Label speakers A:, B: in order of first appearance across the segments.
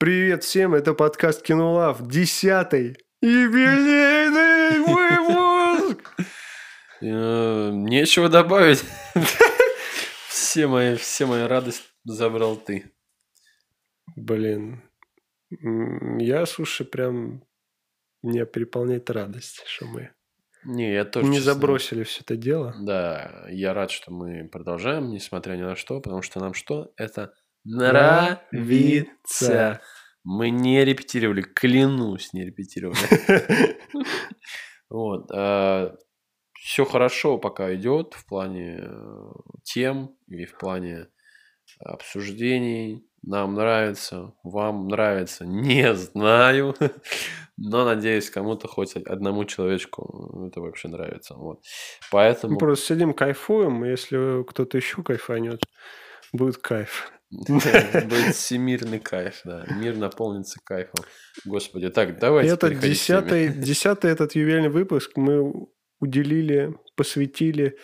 A: Привет всем, это подкаст Кинолав, десятый юбилейный выпуск!
B: Э, Нечего добавить. Все мои, все мои радость забрал ты.
A: Блин, я, слушай, прям меня переполняет радость, что мы
B: Не, я тоже
A: не
B: честно,
A: забросили все это дело.
B: Да, я рад, что мы продолжаем, несмотря ни на что, потому что нам что? Это
A: Нравится.
B: Мы не репетировали, клянусь, не репетировали. Вот. Все хорошо пока идет в плане э, тем и в плане обсуждений. Нам нравится, вам нравится, не знаю. Но надеюсь, кому-то хоть одному человечку это вообще нравится. Вот. Поэтому
A: Мы просто сидим, кайфуем, если кто-то еще кайфанет, будет кайф.
B: Будет всемирный кайф, да. Мир наполнится кайфом. Господи, так, давайте
A: это десятый, десятый этот юбилейный выпуск мы уделили, посвятили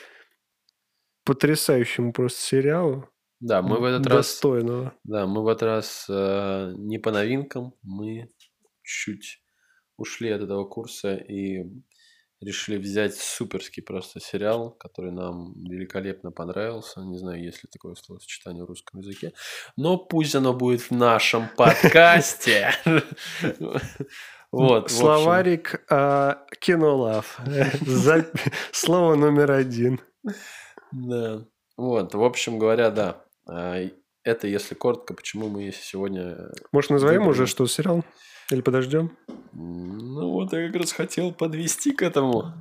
A: потрясающему просто сериалу.
B: Да, мы в этот раз
A: достойного.
B: Да, мы в этот раз э, не по новинкам, мы чуть ушли от этого курса и решили взять суперский просто сериал, который нам великолепно понравился. Не знаю, есть ли такое словосочетание в русском языке, но пусть оно будет в нашем подкасте. Вот,
A: Словарик а, Кинолав. Слово номер один.
B: Да. Вот, в общем говоря, да. И Это, если коротко, почему мы сегодня
A: Может, назовем уже, что сериал? Или подождем?
B: Ну вот я как раз хотел подвести к этому.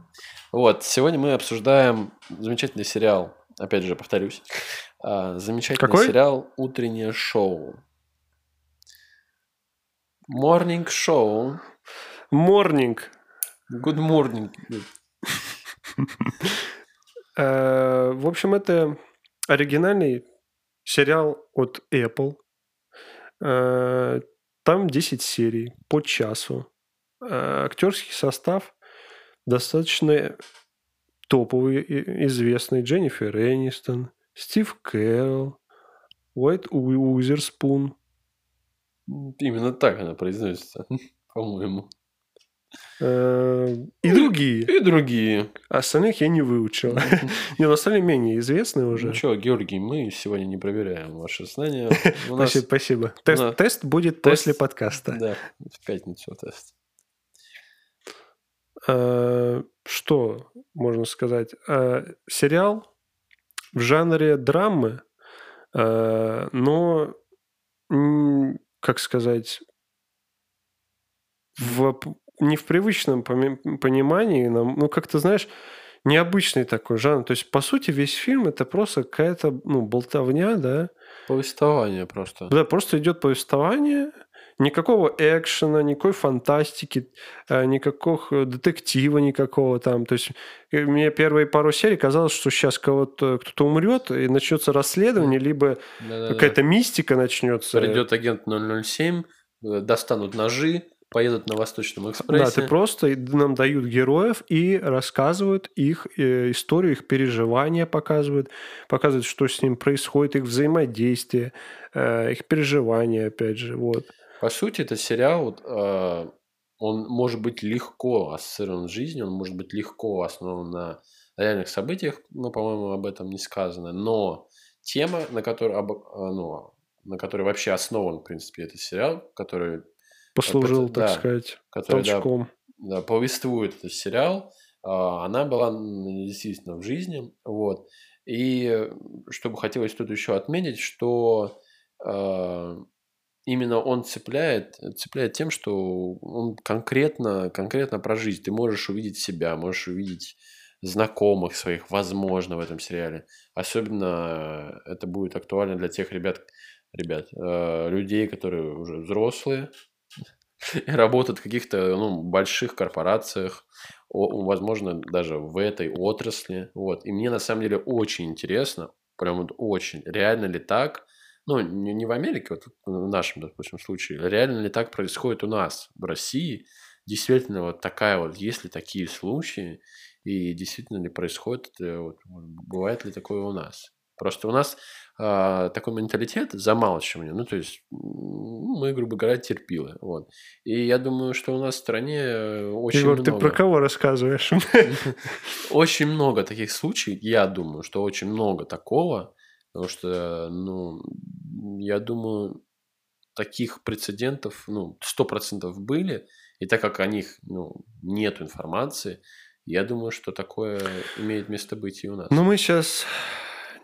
B: Вот, сегодня мы обсуждаем замечательный сериал. Опять же, повторюсь. а, Замечательный
A: Какой?
B: сериал «Утреннее шоу». Morning шоу.
A: Морнинг.
B: Good morning.
A: Э, В общем, это оригинальный сериал от Apple. Э, Там 10 серий по часу. Э, Актерский состав достаточно топовый, и- известный. Дженнифер Энистон, Стив Кэрролл, Уайт Уизерспун.
B: Именно так она произносится, по-моему.
A: Э, И другие.
B: И другие.
A: Остальных я не выучил. Не, ну остальные менее известные уже.
B: Ну что, Георгий, мы сегодня не проверяем. У нас,
A: Спасибо, спасибо. Тест, будет после подкаста.
B: да, в пятницу тест.
A: Э, Что можно сказать? Э, Сериал в жанре драмы, но, как сказать, в, не в привычном понимании, ну, как-то, знаешь, необычный такой жанр. То есть, по сути, весь фильм это просто какая-то, ну, болтовня, да,
B: Повествование просто.
A: Да, просто идет повествование, никакого экшена, никакой фантастики, э, никакого детектива никакого там. То есть э, мне первые пару серий казалось, что сейчас кого-то кто-то умрет и начнется расследование, либо
B: Да-да-да.
A: какая-то мистика начнется.
B: Придет агент 007, э, достанут ножи, поедут на Восточном
A: Да,
B: экспрессе.
A: ты просто нам дают героев и рассказывают их э, историю, их переживания показывают, показывают, что с ним происходит, их взаимодействие, э, их переживания, опять же, вот.
B: По сути, этот сериал, вот, э, он может быть легко ассоциирован с жизнью, он может быть легко основан на реальных событиях, но, по-моему, об этом не сказано. Но тема, на которой, об- э, ну, на которой вообще основан, в принципе, этот сериал, который,
A: Послужил,
B: Это-
A: так
B: да.
A: сказать,
B: который да,
A: толчком.
B: да, повествует этот сериал, а, она была действительно в жизни. Вот. И что бы хотелось тут еще отметить, что э, именно он цепляет, цепляет тем, что он конкретно, конкретно про жизнь. Ты можешь увидеть себя, можешь увидеть знакомых своих, возможно, в этом сериале. Особенно это будет актуально для тех ребят, ребят, э, людей, которые уже взрослые, работают в каких-то ну, больших корпорациях, возможно, даже в этой отрасли. Вот. И мне на самом деле очень интересно, прям вот очень, реально ли так, ну, не, в Америке, вот в нашем, допустим, случае, реально ли так происходит у нас, в России, действительно вот такая вот, есть ли такие случаи, и действительно ли происходит, это вот, бывает ли такое у нас. Просто у нас а, такой менталитет замалчивания. Ну, то есть, мы, грубо говоря, терпилы. Вот. И я думаю, что у нас в стране э, очень
A: Егор,
B: много...
A: ты про кого рассказываешь?
B: Очень много таких случаев. Я думаю, что очень много такого. Потому что, ну, я думаю, таких прецедентов, ну, сто процентов были. И так как о них, ну, нет информации, я думаю, что такое имеет место быть и у нас.
A: Но мы сейчас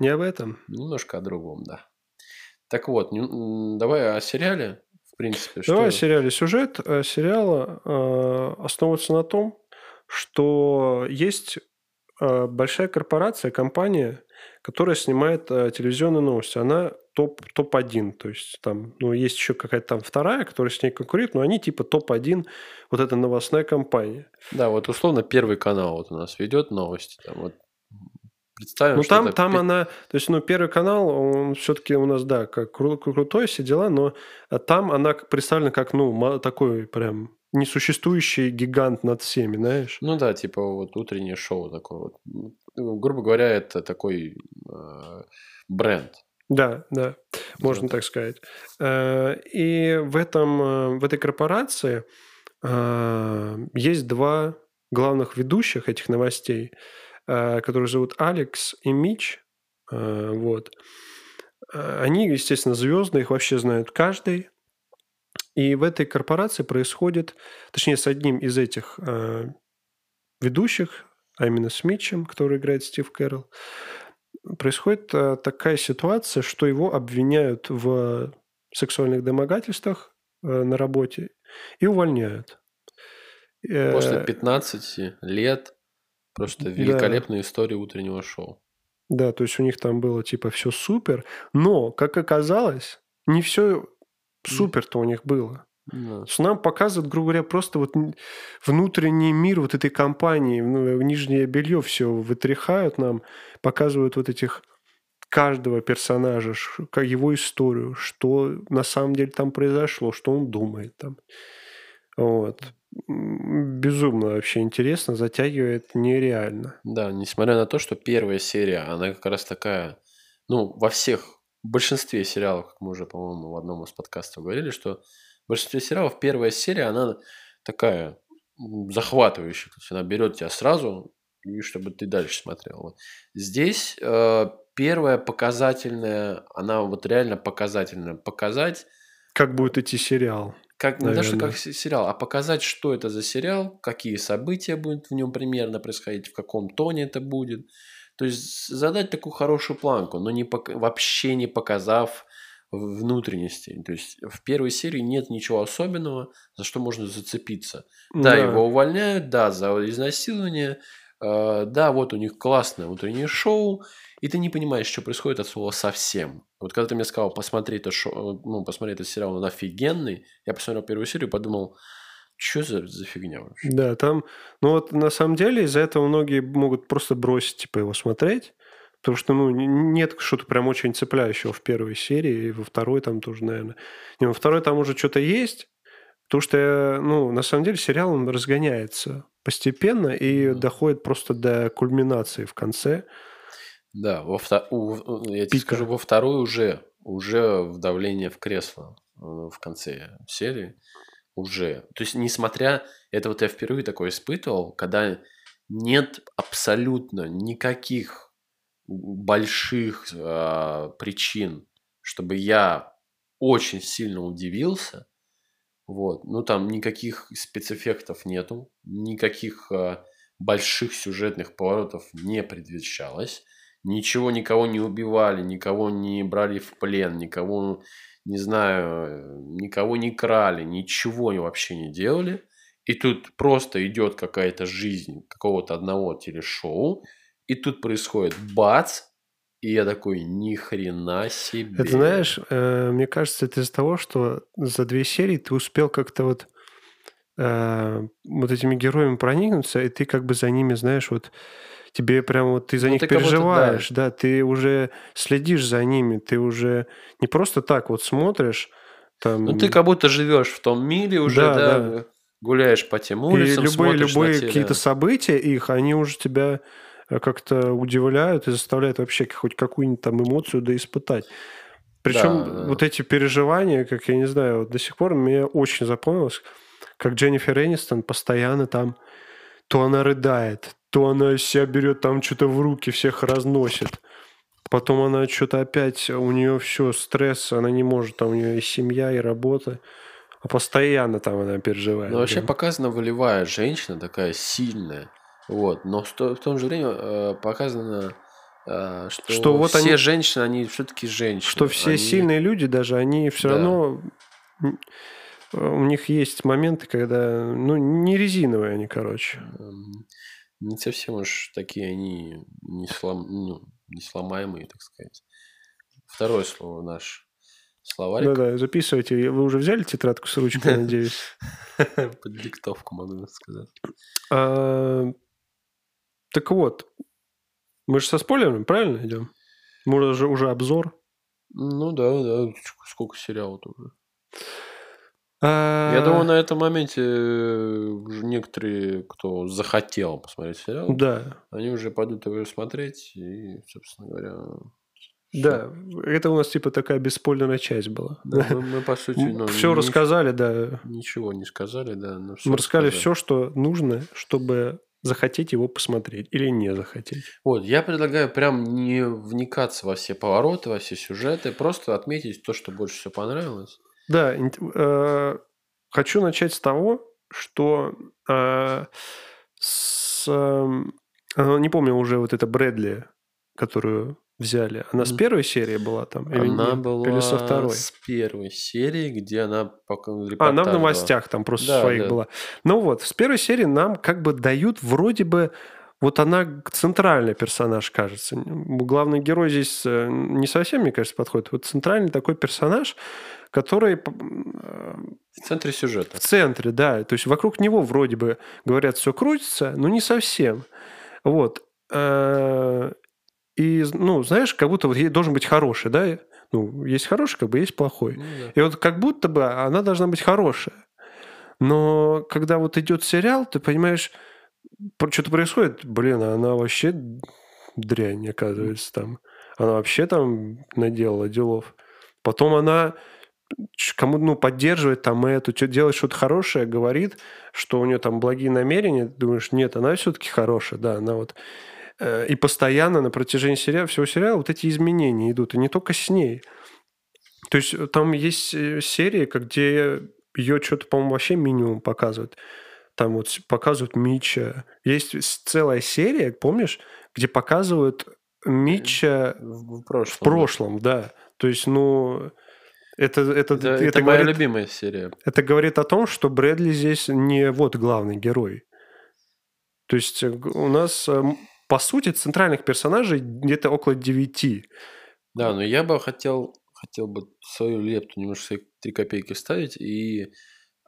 A: не об этом.
B: Немножко о другом, да. Так вот, давай о сериале, в принципе.
A: Давай что... о сериале. Сюжет э, сериала э, основывается на том, что есть э, большая корпорация, компания, которая снимает э, телевизионные новости. Она топ, топ-1. То есть там, ну, есть еще какая-то там вторая, которая с ней конкурирует, но они типа топ-1 вот эта новостная компания.
B: Да, вот условно первый канал вот у нас ведет новости. Там вот представим,
A: ну, там, там она, то есть, ну, Первый канал, он все-таки у нас, да, как кру- крутой все дела, но а, там она представлена как, ну, такой прям несуществующий гигант над всеми, знаешь?
B: Ну да, типа вот утреннее шоу такое вот. Грубо говоря, это такой э, бренд.
A: Да, да, можно да. так сказать. Э, и в, этом, э, в этой корпорации э, есть два главных ведущих этих новостей – Э, которые зовут Алекс и Мич. Э, вот. Э, они, естественно, звездные, их вообще знают каждый. И в этой корпорации происходит, точнее, с одним из этих ведущих, а именно с Митчем, который играет Стив Кэрролл, происходит такая ситуация, что его обвиняют в сексуальных домогательствах на работе и увольняют.
B: После 15 лет Просто великолепная да. история утреннего шоу.
A: Да, то есть у них там было типа все супер, но, как оказалось, не все супер-то у них было. Да. Что нам показывают, грубо говоря, просто вот внутренний мир вот этой компании, ну, нижнее белье все вытряхают нам, показывают вот этих каждого персонажа, его историю, что на самом деле там произошло, что он думает там. Вот безумно вообще интересно, затягивает нереально.
B: Да, несмотря на то, что первая серия, она как раз такая, ну, во всех, в большинстве сериалов, как мы уже, по-моему, в одном из подкастов говорили, что в большинстве сериалов первая серия, она такая захватывающая, то есть она берет тебя сразу, и чтобы ты дальше смотрел. Здесь э, первая показательная, она вот реально показательная, показать...
A: Как будет идти сериал.
B: Как, не то, что как сериал, а показать, что это за сериал, какие события будут в нем примерно происходить, в каком тоне это будет. То есть задать такую хорошую планку, но не вообще не показав внутренности. То есть в первой серии нет ничего особенного, за что можно зацепиться. Да, да его увольняют, да, за изнасилование, э, да, вот у них классное утреннее шоу, и ты не понимаешь, что происходит от слова совсем. Вот когда ты мне сказал, посмотри это шоу, ну, посмотри этот сериал, он офигенный, я посмотрел первую серию и подумал, что за, за фигня вообще?
A: Да, там, ну вот на самом деле из-за этого многие могут просто бросить, типа, его смотреть, потому что, ну, нет что-то прям очень цепляющего в первой серии, и во второй там тоже, наверное. Не, во второй там уже что-то есть, потому что, ну, на самом деле сериал, он разгоняется постепенно и mm-hmm. доходит просто до кульминации в конце,
B: да, во вто... у... я тебе скажу, во второй уже, уже вдавление в кресло э, в конце серии. Уже. То есть, несмотря... Это вот я впервые такое испытывал, когда нет абсолютно никаких больших э, причин, чтобы я очень сильно удивился. Вот. Ну, там никаких спецэффектов нету, никаких э, больших сюжетных поворотов не предвещалось ничего никого не убивали, никого не брали в плен, никого, не знаю, никого не крали, ничего вообще не делали. И тут просто идет какая-то жизнь какого-то одного телешоу, и тут происходит бац, и я такой, ни хрена себе.
A: Это знаешь, э, мне кажется, это из-за того, что за две серии ты успел как-то вот э, вот этими героями проникнуться, и ты как бы за ними, знаешь, вот тебе прям вот ты за ну, них ты переживаешь, да. да, ты уже следишь за ними, ты уже не просто так вот смотришь. Там...
B: Ну ты как будто живешь в том мире уже, да, да, да. гуляешь по тем улицам,
A: И любые любые какие-то события их, они уже тебя э, как-то удивляют и заставляют вообще хоть какую-нибудь там эмоцию да испытать. Причем
B: Да, да.
A: вот эти переживания, как я не знаю, вот до сих пор мне очень запомнилось, как Дженнифер Энистон постоянно там, то она рыдает, то она себя берет там что-то в руки, всех разносит. Потом она что-то опять, у нее все, стресс, она не может, там у нее и семья, и работа. А постоянно там она переживает.
B: Ну, вообще
A: прям.
B: показана волевая женщина, такая сильная. Вот. Но в, то- в том же время э, показано, э, что,
A: Что вот
B: все
A: они-
B: женщины, они все-таки женщины.
A: Что все
B: Они-
A: сильные люди даже, они все
B: Да.
A: равно... м, У них есть моменты, когда... Ну, не резиновые они, короче.
B: Не совсем уж такие они не, слом, ну, не сломаемые, так сказать. Второе слово наш словарик.
A: Да-да, записывайте. Вы уже взяли тетрадку с ручкой, надеюсь?
B: Под диктовку могу сказать.
A: А, Так вот, мы же со спойлерами, правильно идем? Мы уже, уже обзор.
B: Ну да, да, сколько сериалов уже.
A: А,
B: Я думаю, на этом моменте э, некоторые, кто захотел посмотреть сериал,
A: Да,
B: они уже пойдут его смотреть и, собственно говоря,
A: да. Это у нас типа такая бесспойлерная часть была.
B: да, мы, мы, по сути, ну,
A: все
B: ни-
A: рассказали, да.
B: Ничего не сказали, да. но всё
A: Мы рассказали. все, что нужно, чтобы захотеть его посмотреть или не захотеть.
B: Вот, я предлагаю прям не вникаться во все повороты, во все сюжеты, просто отметить то, что больше всего понравилось.
A: Да, э, хочу начать с того, что э, с, э, не помню уже вот это Брэдли, которую взяли. Она с первой серии была там? или
B: Она
A: нет?
B: была
A: Или со второй?
B: с первой серии, где она пока
A: А, она в
B: репортаж была.
A: новостях там просто
B: Да,
A: своих
B: да.
A: была. Ну вот, с первой серии нам как бы дают вроде бы... Вот она центральный персонаж, кажется. Главный герой здесь э, не совсем, мне кажется, подходит. Вот центральный такой персонаж, который э,
B: В центре сюжета.
A: в центре, да. То есть вокруг него вроде бы, говорят, все крутится, но не совсем. Вот. Э, И, ну, знаешь, как будто вот ей должен быть хороший, да? Ну, есть хороший, как бы есть плохой.
B: Ну да.
A: И вот как будто бы она должна быть хорошая. Но когда вот идет сериал, ты понимаешь, что-то происходит, блин, а она вообще дрянь, оказывается, там. Она вообще там наделала делов. Потом она кому ну, поддерживает там эту, делает что-то хорошее, говорит, что у нее там благие намерения, ты думаешь, нет, она все-таки хорошая, да, она вот э, и постоянно на протяжении сериала, всего сериала вот эти изменения идут, и не только с ней. То есть э, там есть э, серии, где ее что-то, по-моему, вообще минимум показывают. Там вот показывают Мича. Есть целая серия, помнишь, где показывают Мича
B: В, в прошлом.
A: в прошлом, да. То есть, ну, это, это,
B: Это,
A: это,
B: это моя
A: говорит,
B: любимая серия.
A: это говорит о том, что Брэдли здесь не вот главный герой. То есть э, у нас, э, по сути, центральных персонажей где-то около девяти.
B: Да, но я бы хотел, хотел бы свою лепту, немножко свои три копейки вставить. И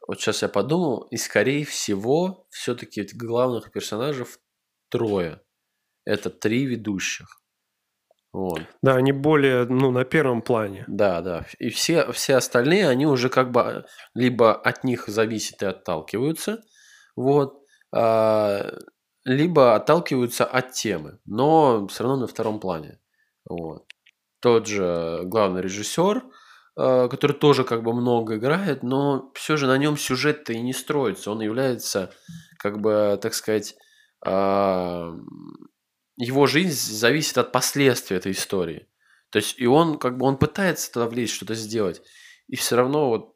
B: вот сейчас я подумал, и скорее всего, все-таки главных персонажей трое. Это три ведущих. Вот.
A: Да, они более, ну, на первом плане.
B: Да, да. И все, все остальные, они уже как бы либо от них зависят и отталкиваются, вот, а, либо отталкиваются от темы, но все равно на втором плане. Вот. Тот же главный режиссер, который тоже как бы много играет, но все же на нем сюжет-то и не строится. Он является, как бы, так сказать, а, его жизнь зависит от последствий этой истории. То есть и он как бы он пытается туда влезть, что-то сделать, и все равно вот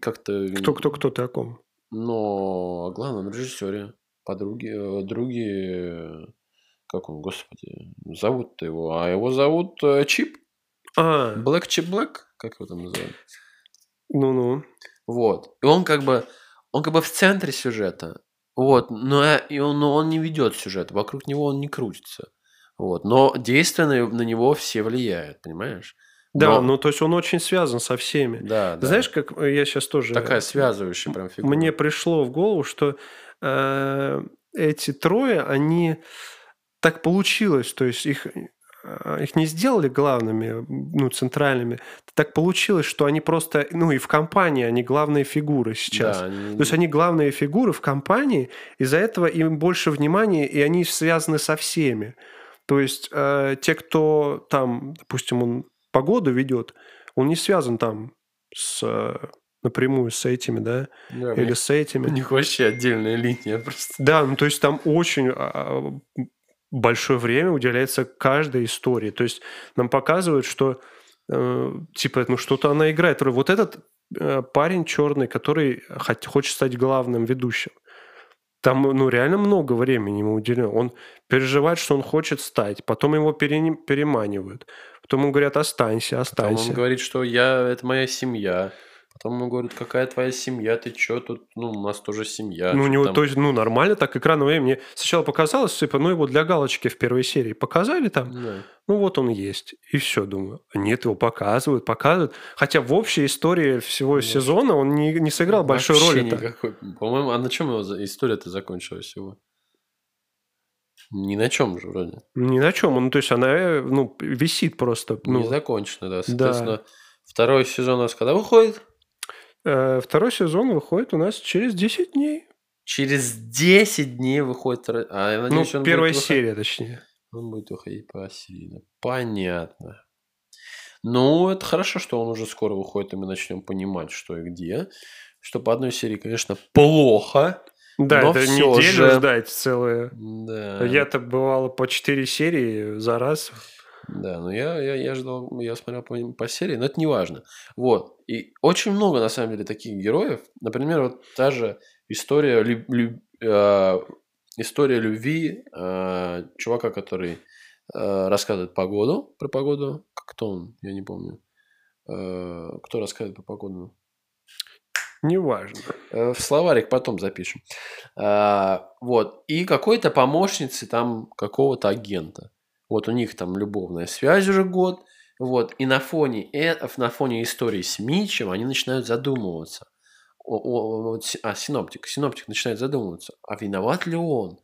B: как-то...
A: Кто, кто, кто ты о ком?
B: Но о главном режиссере, подруги, э, други, э, как он, господи, зовут его, а его зовут э, Чип,
A: А,
B: Блэк Чип Блэк, как его там называют?
A: ну-ну.
B: Вот. И он как бы, он как бы в центре сюжета. Вот. Но, э, и он, но он не ведет сюжет. Вокруг него он не крутится. Вот. Но действия на, на него все влияют, понимаешь?
A: Да,
B: Но-
A: ну, то есть он очень связан со всеми.
B: Да, да.
A: Знаешь, как э, я сейчас тоже...
B: Такая связывающая прям фигура.
A: Мне пришло в голову, что э, эти трое, они так получилось, то есть их их не сделали главными, ну, центральными. Так получилось, что они просто, ну, и в компании они главные фигуры сейчас. Да, они... То есть они главные фигуры в компании, из-за этого им больше внимания, и они связаны со всеми. То есть э, те, кто там, допустим, он погоду ведет, он не связан там с напрямую с этими, да, да или с этими.
B: У них вообще отдельная линия просто.
A: Да, ну то есть там очень а, а, большое время уделяется каждой истории. То есть нам показывают, что э, типа, ну что-то она играет. Вот этот э, парень черный, который хочет стать главным ведущим. Там, ну, реально много времени ему уделено. Он переживает, что он хочет стать. Потом его пере... переманивают. Потом ему говорят, останься, останься. Потом
B: он говорит, что я, это моя семья. Потом ему говорят, какая твоя семья, ты чё тут, ну, у нас тоже семья.
A: Ну, у него,
B: там...
A: то есть, ну, нормально так экран время. Мне сначала показалось, типа, ну, его для галочки в первой серии показали там, да. ну, вот он есть. И все, думаю. Нет, его показывают, показывают. Хотя в общей истории всего Нет. сезона он не, не сыграл Вообще большой роли.
B: никакой. По-моему, а на чем его история-то закончилась его? Ни на чем же вроде.
A: Ни на чем. Ну, то есть она, э, ну, висит просто. Ну,
B: не закончена, да. Соответственно, да. второй сезон у нас когда выходит?
A: Э, второй сезон выходит у нас через 10 дней.
B: Через 10 дней выходит...
A: А, я надеюсь, ну, первая серия, выходить... точнее.
B: Он будет выходить по серийно. Понятно. Ну, это хорошо, что он уже скоро выходит, и мы начнем понимать, что и где. Что по одной серии, конечно, плохо.
A: Да, но это неделю же... ждать целую. Да. Я-то бывало по 4 серии за раз.
B: Да, но я, я, я ждал, я смотрел по, по серии, но это не важно. Вот. И очень много, на самом деле, таких героев. Например, вот та же история, люб, люб, э, история любви э, чувака, который э, рассказывает погоду, про погоду. Кто он? Я не помню. Э, кто рассказывает про погоду?
A: Неважно.
B: Э, в словарик потом запишем. Э, вот. И какой-то помощницы там какого-то агента. Вот у них там любовная связь уже год. Вот. И на фоне, э, на фоне истории с Митчем они начинают задумываться. О, о, о, а, синоптик. Синоптик начинает задумываться. А виноват ли он?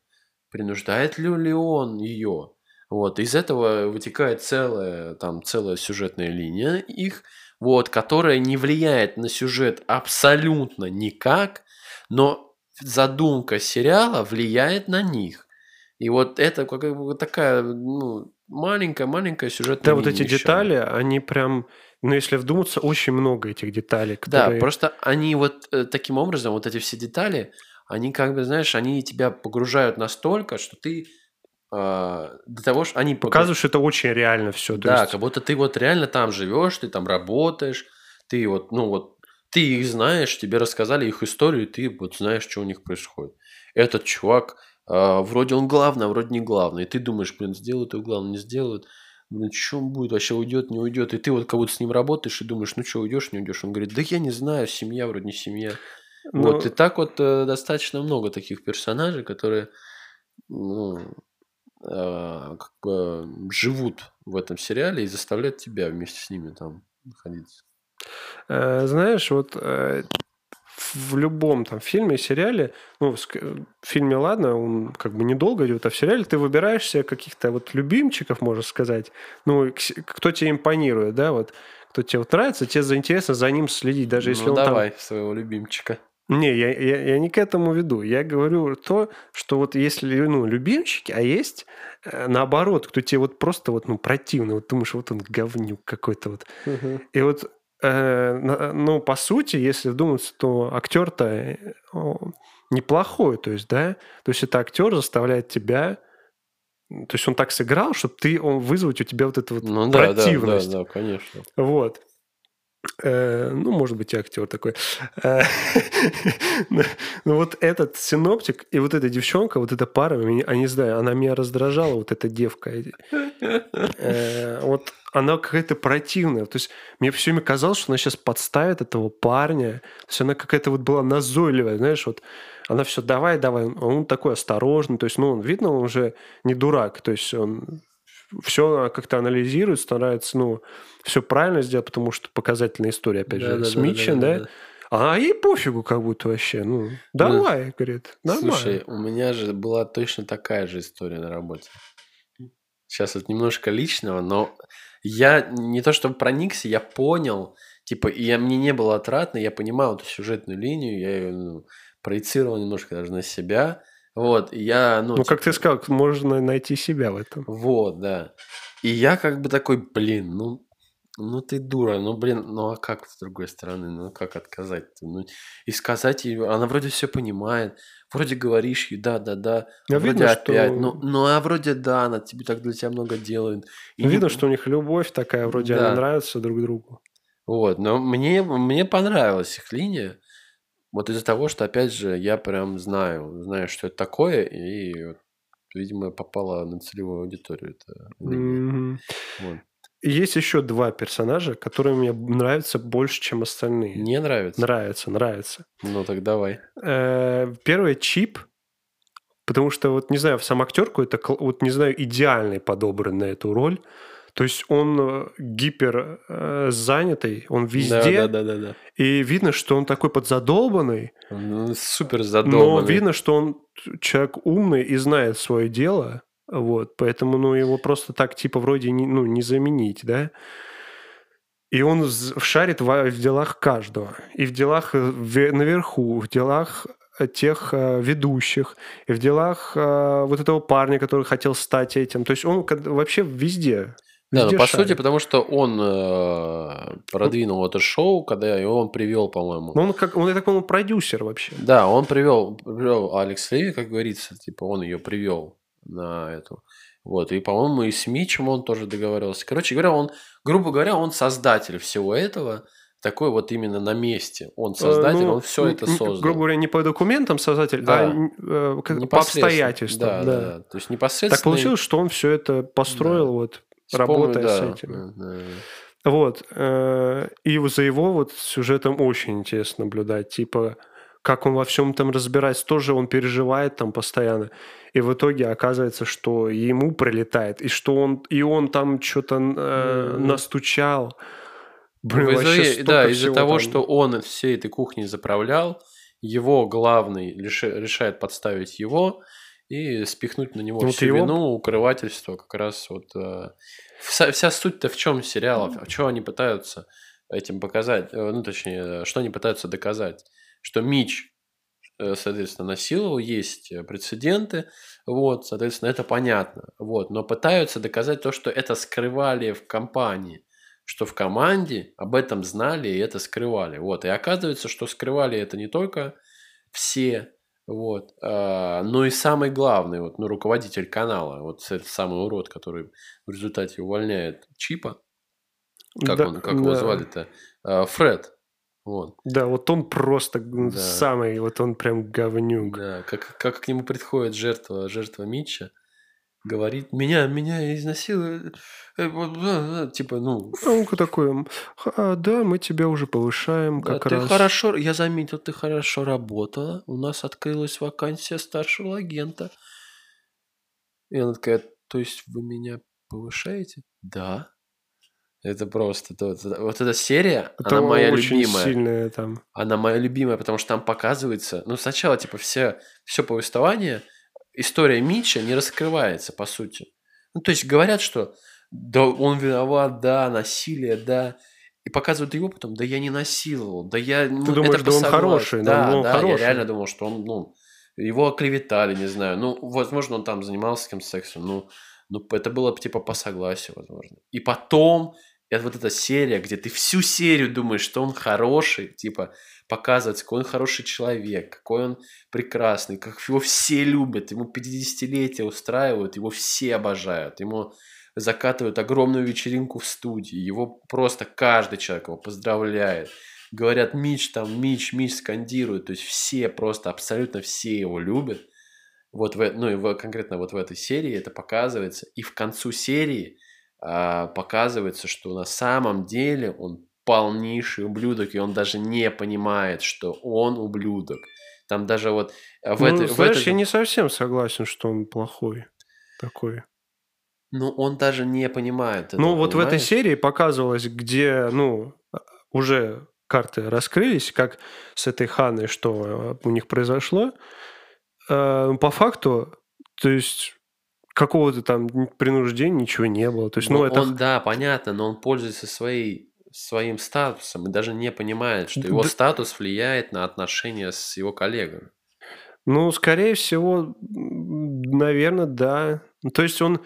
B: Принуждает ли, ли он ее? Вот. Из этого вытекает целая, там, целая сюжетная линия их, вот, которая не влияет на сюжет абсолютно никак, но задумка сериала влияет на них. И вот это как бы такая ну, маленькая-маленькая сюжетная
A: Да, вот эти еще. детали, они прям, ну, если вдуматься, очень много этих деталей.
B: Которые... Да, просто они вот э, таким образом, вот эти все детали, они как бы, знаешь, они тебя погружают настолько, что ты э, до того, что они...
A: Показывают, что это очень реально все.
B: Да, есть... как будто ты вот реально там живешь, ты там работаешь, ты вот, ну вот, ты их знаешь, тебе рассказали их историю, и ты вот знаешь, что у них происходит. Этот чувак а, вроде он главный, а вроде не главный. И ты думаешь, блин, сделают его главным, не сделают. Блин, что он будет, вообще уйдет, не уйдет. И ты вот как будто с ним работаешь и думаешь, ну что, уйдешь, не уйдешь. Он говорит, да я не знаю, семья вроде не семья. Но... Вот, ну и так вот э, достаточно много таких персонажей, которые ну, э, как бы живут в этом сериале и заставляют тебя вместе с ними там находиться.
A: Э, знаешь, вот э, в любом там фильме, сериале, ну, в фильме, ладно, он как бы недолго идет, а в сериале ты выбираешь себе каких-то вот любимчиков, можно сказать, ну, кто тебе импонирует, да, вот, кто тебе вот нравится, тебе заинтересно за ним следить, даже если ну, он
B: давай
A: там...
B: своего любимчика.
A: Не, я, я, я не к этому веду. Я говорю то, что вот если, ну, любимчики, а есть э, наоборот, кто тебе вот просто вот, ну, противный, вот думаешь, вот он говнюк какой-то вот. Угу. И вот ну, по сути, если вдуматься, то актер-то э, неплохой, то есть, да, то есть это актер заставляет тебя, то есть он так сыграл, чтобы ты, он вызвать у тебя вот эту вот ну, противность.
B: Да, да, да, конечно.
A: Вот. Э, ну, может быть, и актер такой. Э, ну, вот этот синоптик и вот эта девчонка, вот эта пара, они не знаю, она меня раздражала, вот эта девка. Э, вот она какая-то противная. То есть мне все время казалось, что она сейчас подставит этого парня. То есть она какая-то вот была назойливая, знаешь, вот она все давай, давай. Он такой осторожный. То есть, ну, он, видно, он уже не дурак. То есть он все как-то анализирует, старается, ну, все правильно сделать, потому что показательная история, опять да, же, да, с да, Митчем, да, да, да. А ей пофигу как будто вообще. Ну, давай, ну, говорит, нормально. Слушай,
B: у меня же была точно такая же история на работе. Сейчас вот немножко личного, но я не то чтобы проникся, я понял, типа, и я, мне не было отратно, я понимал эту сюжетную линию, я ее ну, проецировал немножко даже на себя, вот, и я, ну...
A: Ну, как ты сказал, можно найти себя в этом.
B: Вот, да. И я как бы такой, блин, ну, ну ты дура, ну блин, ну а как с другой стороны, ну как отказать-то? Ну, и сказать ей, она вроде все понимает, вроде говоришь ей, да, да, да,
A: Ну,
B: а вроде
A: видно,
B: опять,
A: что-
B: ну, ну а вроде да, она тебе так для тебя много делает. И не-
A: Видно, что у них любовь такая, вроде
B: Да.
A: они нравятся друг другу.
B: Вот, но мне, мне понравилась их линия, вот из-за того, что, опять же, я прям знаю, знаю, что это такое, и, вот, видимо, попала на целевую аудиторию линия.
A: Мгм.
B: Вот.
A: И Есть еще два персонажа, которые мне нравятся больше, чем остальные.
B: Не нравится?
A: Нравится, нравится.
B: Ну так давай.
A: Э, Первый Чип, потому что вот не знаю, сам актер какой-то, кл- вот не знаю, идеальный подобран на эту роль. То есть он э, гипер э, занятый, он везде,
B: Да, да, да, да, да.
A: и видно, что он такой подзадолбанный,
B: Ну, супер
A: но
B: задолбанный.
A: видно, что он человек умный и знает свое дело, вот, поэтому, ну, его просто так, типа, вроде, не, ну, не заменить, да, и он шарит в делах каждого, и в делах э, ве- наверху, в делах тех э, ведущих, и в делах э, вот этого парня, который хотел стать этим, то есть он вообще везде,
B: Да, ну, по
A: шарит.
B: сути, потому что он э, продвинул это шоу, когда его он привел, по-моему.
A: Ну, он, как, он, я так понимаю, продюсер вообще.
B: Да, он привел, привел Алекс Леви, как говорится, типа он ее привел на эту. Вот, и, по-моему, и с Митчем он тоже договаривался. Короче говоря, он, грубо говоря, он создатель всего этого, такой вот именно на месте. Он создатель,
A: Э, ну,
B: он все это создал.
A: Грубо говоря, не по документам создатель,
B: Да.
A: а н- э, как- по обстоятельствам.
B: Да.
A: да,
B: да. То есть непосредственно.
A: Так получилось, что он все это построил,
B: Да.
A: вот,
B: с помощью-
A: работая
B: да,
A: с этим.
B: да.
A: Вот. э, И за его вот сюжетом очень интересно наблюдать. Типа, как он во всем там разбирается. Тоже он переживает там постоянно. И в итоге оказывается, что ему прилетает. И что он, и он там что-то
B: Мгм.
A: настучал. Блин, столько
B: да, из-за того,
A: там.
B: что он всей этой кухней заправлял, его главный лиши- решает подставить его и спихнуть на него
A: Вот
B: всю
A: его-
B: вину, укрывательство, как раз вот... э, вся, вся суть-то в чем сериалов? Что они пытаются этим показать? Э, Ну, точнее, что они пытаются доказать? Что Мич, э, соответственно, насиловал, есть э, прецеденты, вот, соответственно, это понятно, вот, но пытаются доказать то, что это скрывали в компании, что в команде об этом знали и это скрывали, вот, и оказывается, что скрывали это не только все, вот, а, но и самый главный, вот, ну, руководитель канала, вот этот самый урод, который в результате увольняет Чипа, как
A: Да,
B: он, как его
A: да.
B: звали-то, А, Фред, вот,
A: Да, вот он просто
B: Да.
A: самый, вот он прям говнюк.
B: Да, как, как к нему приходит жертва, жертва Митча, говорит, меня, меня изнасиловали, э, вот, э, э», типа, ну,
A: А он такой, м, «А, да, мы тебя уже повышаем
B: да,
A: как
B: ты
A: раз.
B: хорошо, я заметил, ты хорошо работала, у нас открылась вакансия старшего агента. И она такая, то есть вы меня повышаете? Да. Это просто, то- то- вот эта серия,
A: Это
B: она моя
A: очень
B: любимая.
A: сильная там.
B: Она моя любимая, потому что там показывается... Ну, сначала, типа, все, все повествование, история Митча не раскрывается, по сути. Ну, то есть говорят, что да, он виноват, да, насилие, да. И показывают его потом, да я не насиловал, да я... ну,
A: думаешь,
B: это
A: да он
B: по согласию».
A: хороший, да,
B: да,
A: ну, он
B: да, я
A: хороший.
B: реально думал, что он, ну, его оклеветали, не знаю. Ну, возможно, он там занимался с кем-то сексом, ну, ну, это было типа по согласию, возможно. И потом, это вот эта серия, где ты всю серию думаешь, что он хороший, типа, показывается, какой он хороший человек, какой он прекрасный, как его все любят, ему 50-летие устраивают, его все обожают, ему закатывают огромную вечеринку в студии, его просто каждый человек его поздравляет. Говорят, Мич там, Мич, Мич скандирует, то есть все просто, абсолютно все его любят. Вот в, ну и в, конкретно вот в этой серии это показывается. И в концу серии показывается, что на самом деле он полнейший ублюдок, и он даже не понимает, что он ублюдок. Там даже вот а, в
A: ну,
B: этой... в
A: знаешь,
B: этой-
A: я не совсем согласен, что он плохой такой.
B: Ну, он даже не понимает этого,
A: ну, вот в этой
B: понимаешь?
A: серии показывалось, где, ну, уже карты раскрылись, как с этой Ханой, что э, у них произошло. Э, По факту, то есть какого-то там принуждения ничего не было. То есть, ну,
B: Ну,
A: это...
B: он, да, понятно, но он пользуется своей, своим статусом и даже не понимает, что его
A: Д-
B: статус влияет на отношения с его коллегами.
A: Ну, скорее всего, наверное, да. Ну, То есть он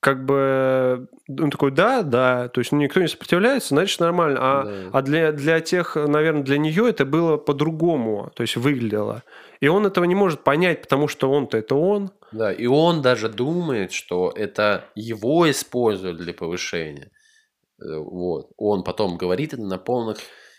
A: как бы он такой, да, да, то есть ну, никто не сопротивляется, значит нормально. А,
B: Да.
A: а для, для тех, наверное, для нее это было по-другому, то есть выглядело. И он этого не может понять, потому что он-то это он.
B: Да, и он даже думает, что это его используют для повышения. Э, Вот. Он потом говорит это на полных...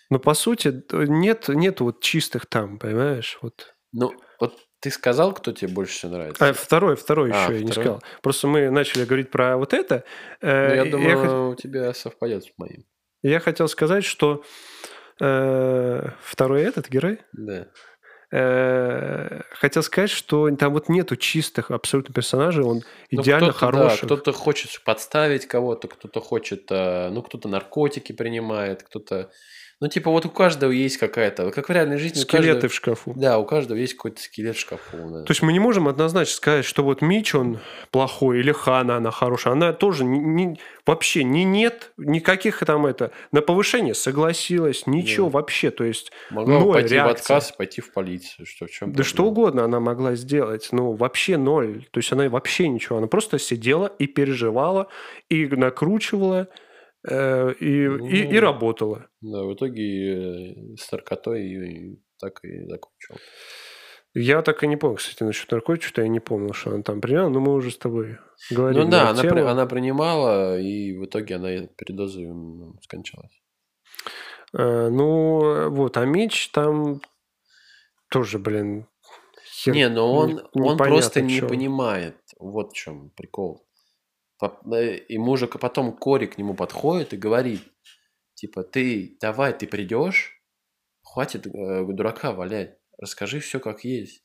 A: Но по сути нет, нет вот чистых там, понимаешь? Вот.
B: Ну, вот ты сказал, кто тебе больше всего нравится?
A: А второй, второй
B: А,
A: еще я не
B: второй?
A: сказал. Просто мы начали говорить про вот это.
B: Ну,
A: э,
B: я думаю,
A: хот-
B: у тебя совпадет с моим.
A: Я хотел сказать, что э, второй этот герой
B: Да.
A: Э, хотел сказать, что там вот нету чистых абсолютно персонажей, он
B: Ну,
A: идеально
B: да,
A: хороший.
B: кто-то хочет подставить кого-то, кто-то хочет, э, ну, кто-то наркотики принимает, кто-то... Ну, типа, вот у каждого есть какая-то... Как в реальной жизни
A: Скелеты
B: каждого...
A: в шкафу.
B: Да, у каждого есть какой-то скелет в шкафу. да.
A: То есть мы не можем однозначно сказать, что вот Мич, он плохой, или Хана, она хорошая. Она тоже не, не- вообще не нет никаких там это... На повышение согласилась, ничего
B: Да.
A: вообще. То есть
B: Могла
A: ноль
B: пойти в
A: реакции.
B: отказ и пойти в полицию. Что, в чем
A: Да что угодно она могла сделать, ну вообще ноль. То есть она вообще ничего, она просто сидела и переживала, и накручивала, э, и, и, и
B: Ну.
A: работала.
B: Да, в итоге э, с наркотой и так и закончил.
A: Я так и не помню, кстати, насчет наркотиков, что я не помнил, что она там приняла, но мы уже с тобой говорили.
B: Ну да,
A: на
B: она, при- она принимала, и в итоге она и передозой скончалась.
A: Э, ну вот, а Мич там тоже, блин, хер
B: Не, но он,
A: не-
B: он просто не
A: чё.
B: понимает. Вот в чем прикол. Э, Ему же к- потом Кори к нему подходит и говорит, типа, ты давай, ты придешь, хватит э, дурака валять, расскажи все как есть.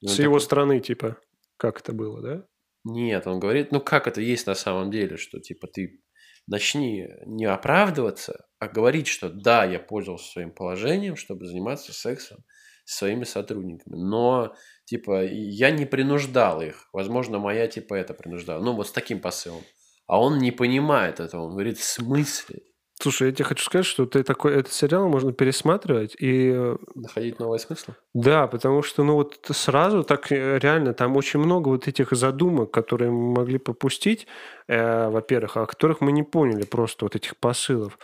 B: И
A: С его
B: такой,
A: стороны, типа, как это было, да?
B: Нет, он говорит, ну как это есть на самом деле, что типа ты начни не оправдываться, а говорить, что да, я пользовался своим положением, чтобы заниматься сексом своими сотрудниками, но типа я не принуждал их, возможно, моя типа это принуждала, ну вот с таким посылом. А он не понимает этого, он говорит, в смысле?
A: Слушай, я тебе хочу сказать, что ты такой, этот сериал можно пересматривать и э,
B: Находить новые смыслы?
A: Да, потому что, ну вот сразу так э, реально там очень много вот этих задумок, которые мы могли пропустить, э, во-первых, а которых мы не поняли просто вот этих посылов.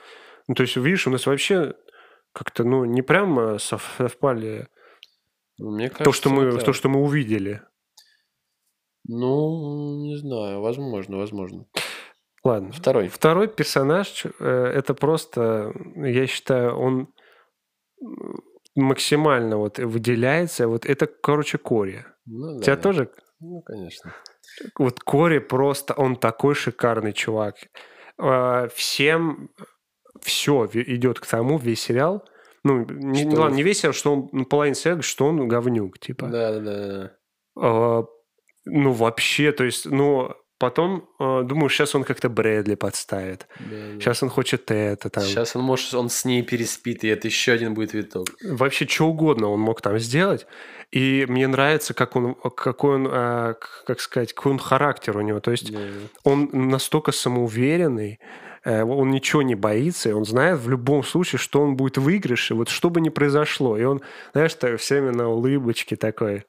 A: Ну, то есть, видишь, у нас вообще как-то, ну, не прямо сов- совпали
B: Ну, Мне кажется,
A: то, что мы,
B: да.
A: то, что мы увидели.
B: Ну, не знаю, возможно, возможно.
A: Ладно.
B: Второй.
A: Второй персонаж, э, это просто, я считаю, он максимально вот выделяется. Вот это, короче, Кори.
B: Ну, да,
A: тебя
B: да.
A: тоже
B: Ну, конечно.
A: Вот Кори просто, он такой шикарный чувак. А, Всем все идет к тому, весь сериал. Ну, не,
B: Что-
A: ладно, не весь сериал, что он ну, половина сериала, что он говнюк, типа.
B: Да, да, да, да.
A: А, ну, вообще, то есть, ну, потом, а, думаю, сейчас он как-то Брэдли подставит.
B: да, да.
A: Сейчас он хочет это, там.
B: Сейчас он может, он с ней переспит, и это еще один будет виток.
A: Вообще, что угодно он мог там сделать. И мне нравится, как он, какой он, к- как сказать, какой он характер у него. То есть,
B: Да,
A: он настолько самоуверенный, э, он ничего не боится, и он знает в любом случае, что он будет в выигрыше, вот что бы ни произошло. И он, знаешь, так, все время на улыбочке такой.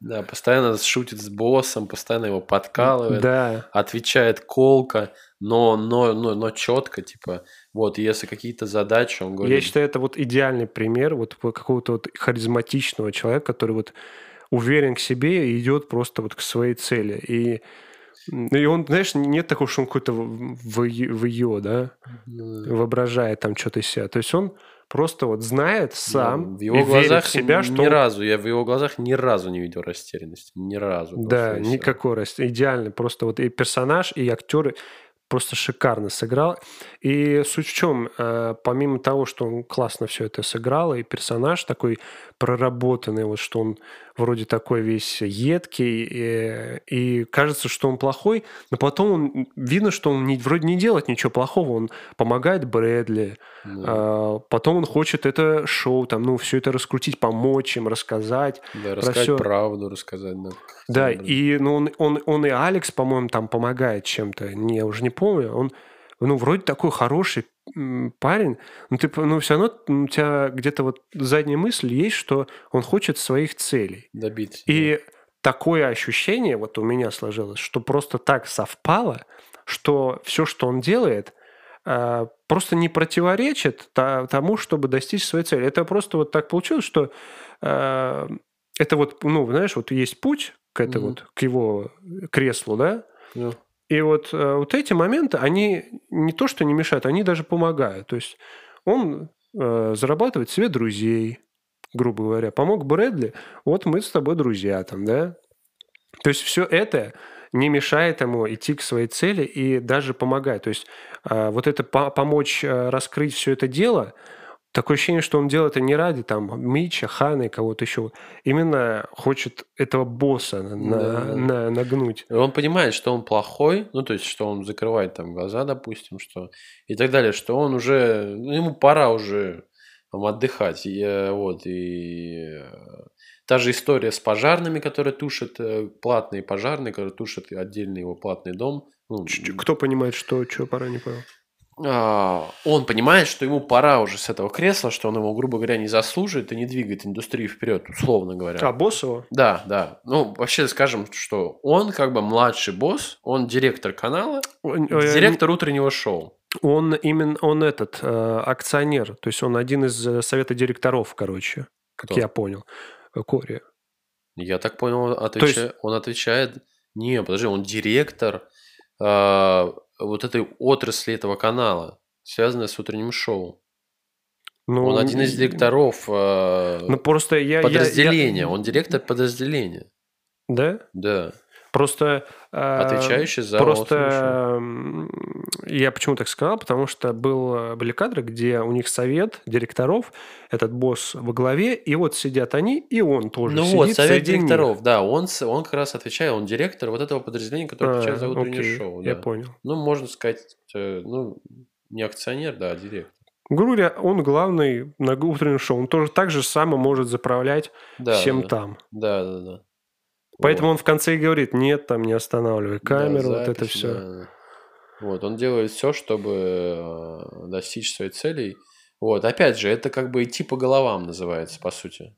B: Да, постоянно шутит с боссом, постоянно его подкалывает,
A: Да,
B: отвечает колко, но, но, но, но четко, типа, вот, если какие-то задачи, он
A: я
B: говорит,
A: считаю, это вот идеальный пример вот какого-то вот харизматичного человека, который вот уверен к себе и идет просто вот к своей цели. И, и он, знаешь, нет такого, что он какой-то в, ее, да,
B: ну,
A: воображает там что-то из себя. То есть он просто вот знает сам
B: в его
A: и верит
B: глазах
A: в себя,
B: ни
A: что он
B: разу, я в его глазах ни разу не видел растерянности, ни разу.
A: Да, никакой рост. Идеально. Просто вот и персонаж, и актеры просто шикарно сыграл. И суть в чем, э, помимо того, что он классно все это сыграл, и персонаж такой проработанный, вот что он вроде такой весь едкий, и, и кажется, что он плохой, но потом он, видно, что он не, вроде не делает ничего плохого, он помогает Брэдли, да. а, потом он хочет это шоу, там, ну, все это раскрутить, помочь им, рассказать.
B: Да, рассказать все. правду, рассказать. Да,
A: да и ну, он, он, он и Алекс, по-моему, там помогает чем-то, не, уже не помню, он ну, вроде такой хороший парень, но ты, ну, все равно у тебя где-то вот задняя мысль есть, что он хочет своих целей.
B: Добиться.
A: И такое ощущение вот у меня сложилось, что просто так совпало, что все, что он делает, э, просто не противоречит тому, чтобы достичь своей цели. Это просто вот так получилось, что э, это вот, ну, знаешь, вот есть путь к этому, mm-hmm. вот, к его креслу, да? Yeah. И вот, э, вот эти моменты, они не то, что не мешают, они даже помогают. То есть он э, зарабатывает себе друзей, грубо говоря. Помог Брэдли, вот мы с тобой друзья там, да? То есть все это не мешает ему идти к своей цели и даже помогает. То есть э, вот это по помочь э, раскрыть все это дело – Такое ощущение, что он делает это не ради там Мича, Хана и кого-то еще. Именно хочет этого босса на, да. на, нагнуть.
B: Он понимает, что он плохой, ну, то есть, что он закрывает там глаза, допустим, что и так далее, что он уже, ну, ему пора уже там, отдыхать. И, э, вот, и э, та же история с пожарными, которые тушат, э, платные пожарные, которые тушат отдельный его платный дом.
A: Ну, Кто понимает, что, что пора, не понял.
B: А, он понимает, что ему пора уже с этого кресла, что он его, грубо говоря, не заслуживает и не двигает индустрию вперед, условно говоря.
A: А, босс его?
B: Да, да. Ну, вообще скажем, что он как бы младший босс, он директор канала, директор утреннего шоу.
A: Он именно, он этот, э, акционер, то есть он один из э, совета директоров, короче, как Кто? я понял, э, Кори.
B: Я так понял, отвеча... есть... он отвечает, не, подожди, он директор, э, вот этой отрасли этого канала, связанной с утренним шоу. Ну, он один из директоров э,
A: ну, просто я,
B: подразделения. Я, я... Он директор подразделения.
A: Да?
B: Да.
A: Просто...
B: Э, Отвечающий за
A: Просто я почему так сказал? Потому что был, были кадры, где у них совет директоров, этот босс во главе, и вот сидят они, и он тоже
B: Ну
A: сидит
B: вот, совет директоров, них. да, он, он как раз отвечает, он директор вот этого подразделения, которое а, отвечает за утреннее окей, шоу. Да.
A: Я понял.
B: Ну, можно сказать, э, ну, не акционер, да, а директор.
A: Грубо говоря, он главный на утреннем шоу. Он тоже так же само может заправлять да, всем
B: да.
A: там.
B: Да, да, да.
A: Поэтому вот. он в конце и говорит, нет, там не останавливай камеру, да, запись, вот это все. Да.
B: Вот, он делает все, чтобы э, достичь своей целей. Вот, опять же, это как бы идти по головам называется, по сути.